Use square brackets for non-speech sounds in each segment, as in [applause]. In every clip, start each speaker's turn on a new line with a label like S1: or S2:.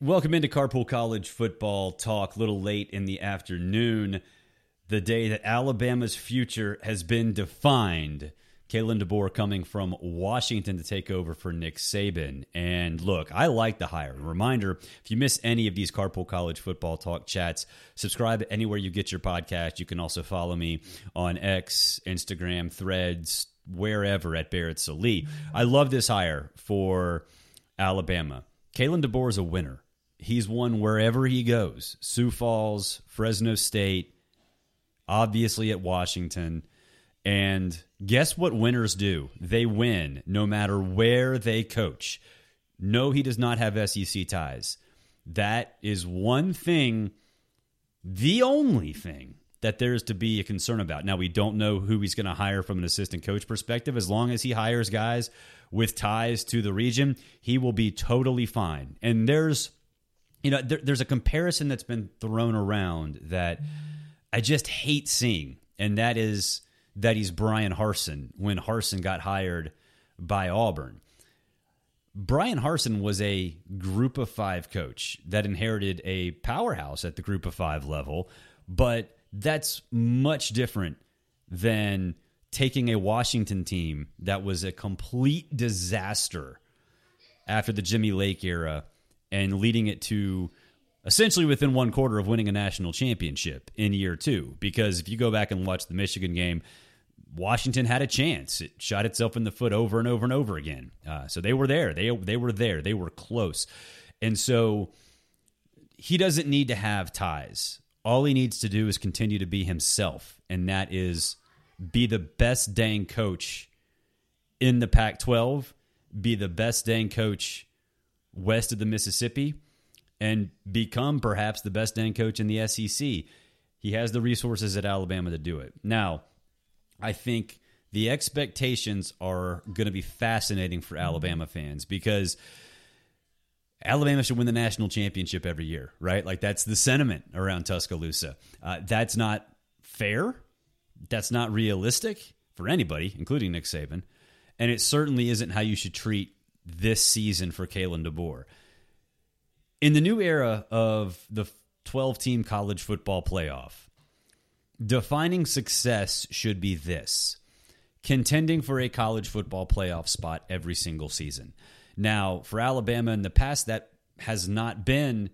S1: Welcome into Carpool College football talk. Little late in the afternoon, the day that Alabama's future has been defined. Kalen DeBoer coming from Washington to take over for Nick Saban. And look, I like the hire. Reminder if you miss any of these Carpool College football talk chats, subscribe anywhere you get your podcast. You can also follow me on X, Instagram, Threads, wherever at Barrett Sallee. I love this hire for Alabama. Kalen DeBoer is a winner. He's won wherever he goes Sioux Falls, Fresno State, obviously at Washington. And guess what winners do? They win no matter where they coach. No, he does not have SEC ties. That is one thing, the only thing that there's to be a concern about. Now, we don't know who he's going to hire from an assistant coach perspective. As long as he hires guys with ties to the region, he will be totally fine. And there's you know, there, there's a comparison that's been thrown around that I just hate seeing, and that is that he's Bryan Harsin when Harsin got hired by Auburn. Bryan Harsin was a group of five coach that inherited a powerhouse at the group of five level, but that's much different than taking a Washington team that was a complete disaster after the Jimmy Lake era and leading it to essentially within one quarter of winning a national championship in year two. Because if you go back and watch the Michigan game, Washington had a chance. It shot itself in the foot over and over and over again. Uh, so they were there. They they were there. They were close, and so he doesn't need to have ties. All he needs to do is continue to be himself, and that is be the best dang coach in the Pac-12, be the best dang coach west of the Mississippi and become perhaps the best dang coach in the SEC. He has the resources at Alabama to do it. Now, I think the expectations are going to be fascinating for Alabama fans because Alabama should win the national championship every year, right? Like that's the sentiment around Tuscaloosa. Uh, that's not fair. That's not realistic for anybody, including Nick Saban. And it certainly isn't how you should treat this season for Kalen DeBoer. In the new era of the 12 team college football playoff, defining success should be this contending for a college football playoff spot every single season. Now, for Alabama in the past, that has not been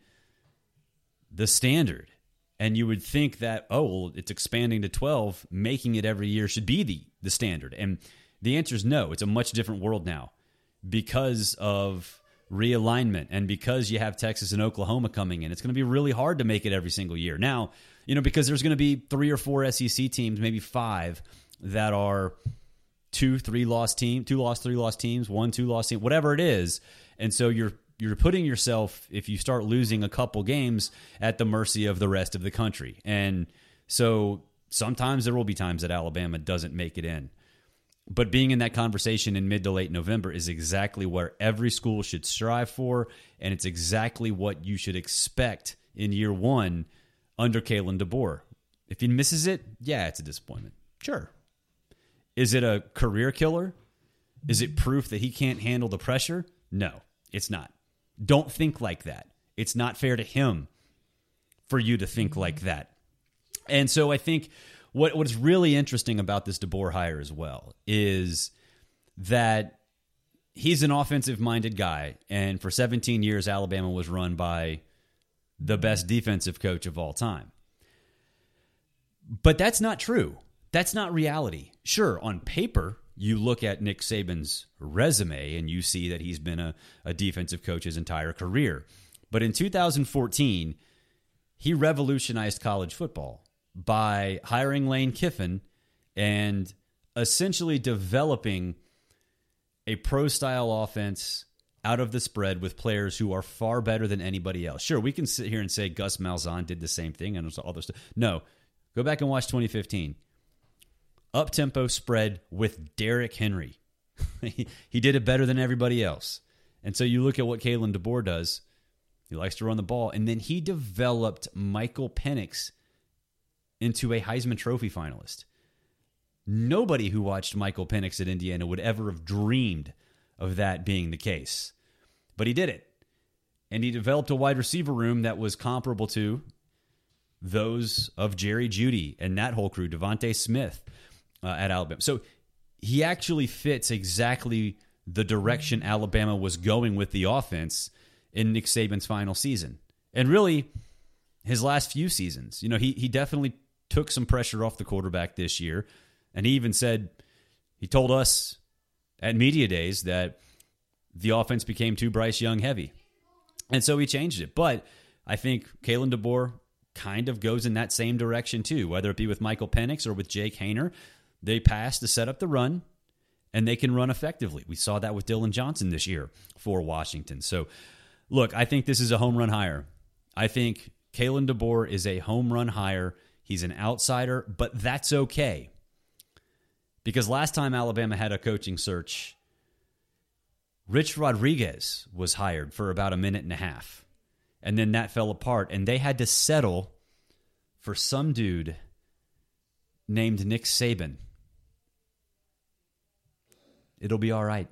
S1: the standard. And you would think that, oh, well, it's expanding to 12, making it every year should be the, the standard. And the answer is no. It's a much different world now because of realignment and because you have Texas and Oklahoma coming in. It's going to be really hard to make it every single year. Now, you know, because there's going to be three or four SEC teams, maybe five, that are two, three lost team, two lost, three lost teams, one, two lost team, whatever it is. And so you're you're putting yourself, if you start losing a couple games, at the mercy of the rest of the country. And so sometimes there will be times that Alabama doesn't make it in. But being in that conversation in mid to late November is exactly where every school should strive for, and it's exactly what you should expect in year one under Kalen DeBoer. If he misses it, yeah, it's a disappointment. Sure. Is it a career killer? Is it proof that he can't handle the pressure? No, it's not. Don't think like that. It's not fair to him for you to think like that. And so I think what what's really interesting about this DeBoer hire as well is that he's an offensive minded guy, and for 17 years, Alabama was run by the best defensive coach of all time. But that's not true. That's not reality. Sure, on paper, you look at Nick Saban's resume and you see that he's been a, a defensive coach his entire career. But in 2014, he revolutionized college football by hiring Lane Kiffin and essentially developing a pro style offense out of the spread with players who are far better than anybody else. Sure, we can sit here and say Gus Malzahn did the same thing and all this stuff. No, go back and watch 2015. Up tempo spread with Derrick Henry. [laughs] he did it better than everybody else. And so you look at what Kalen DeBoer does. He likes to run the ball. And then he developed Michael Penix into a Heisman Trophy finalist. Nobody who watched Michael Penix at Indiana would ever have dreamed of that being the case. But he did it. and he developed a wide receiver room that was comparable to those of Jerry Jeudy and that whole crew, DeVonta Smith uh, at Alabama. So he actually fits exactly the direction Alabama was going with the offense in Nick Saban's final season. And really, his last few seasons. You know, he, he definitely took some pressure off the quarterback this year. And he even said, he told us at Media Days that the offense became too Bryce Young heavy. And so he changed it. But I think Kalen DeBoer kind of goes in that same direction too, whether it be with Michael Penix or with Jake Haener. They pass to set up the run, and they can run effectively. We saw that with Dillon Johnson this year for Washington. So, look, I think this is a home run hire. I think Kalen DeBoer is a home run hire. He's an outsider, but that's okay. Because last time Alabama had a coaching search, Rich Rodriguez was hired for about a minute and a half. And then that fell apart, and they had to settle for some dude named Nick Saban. It'll be all right.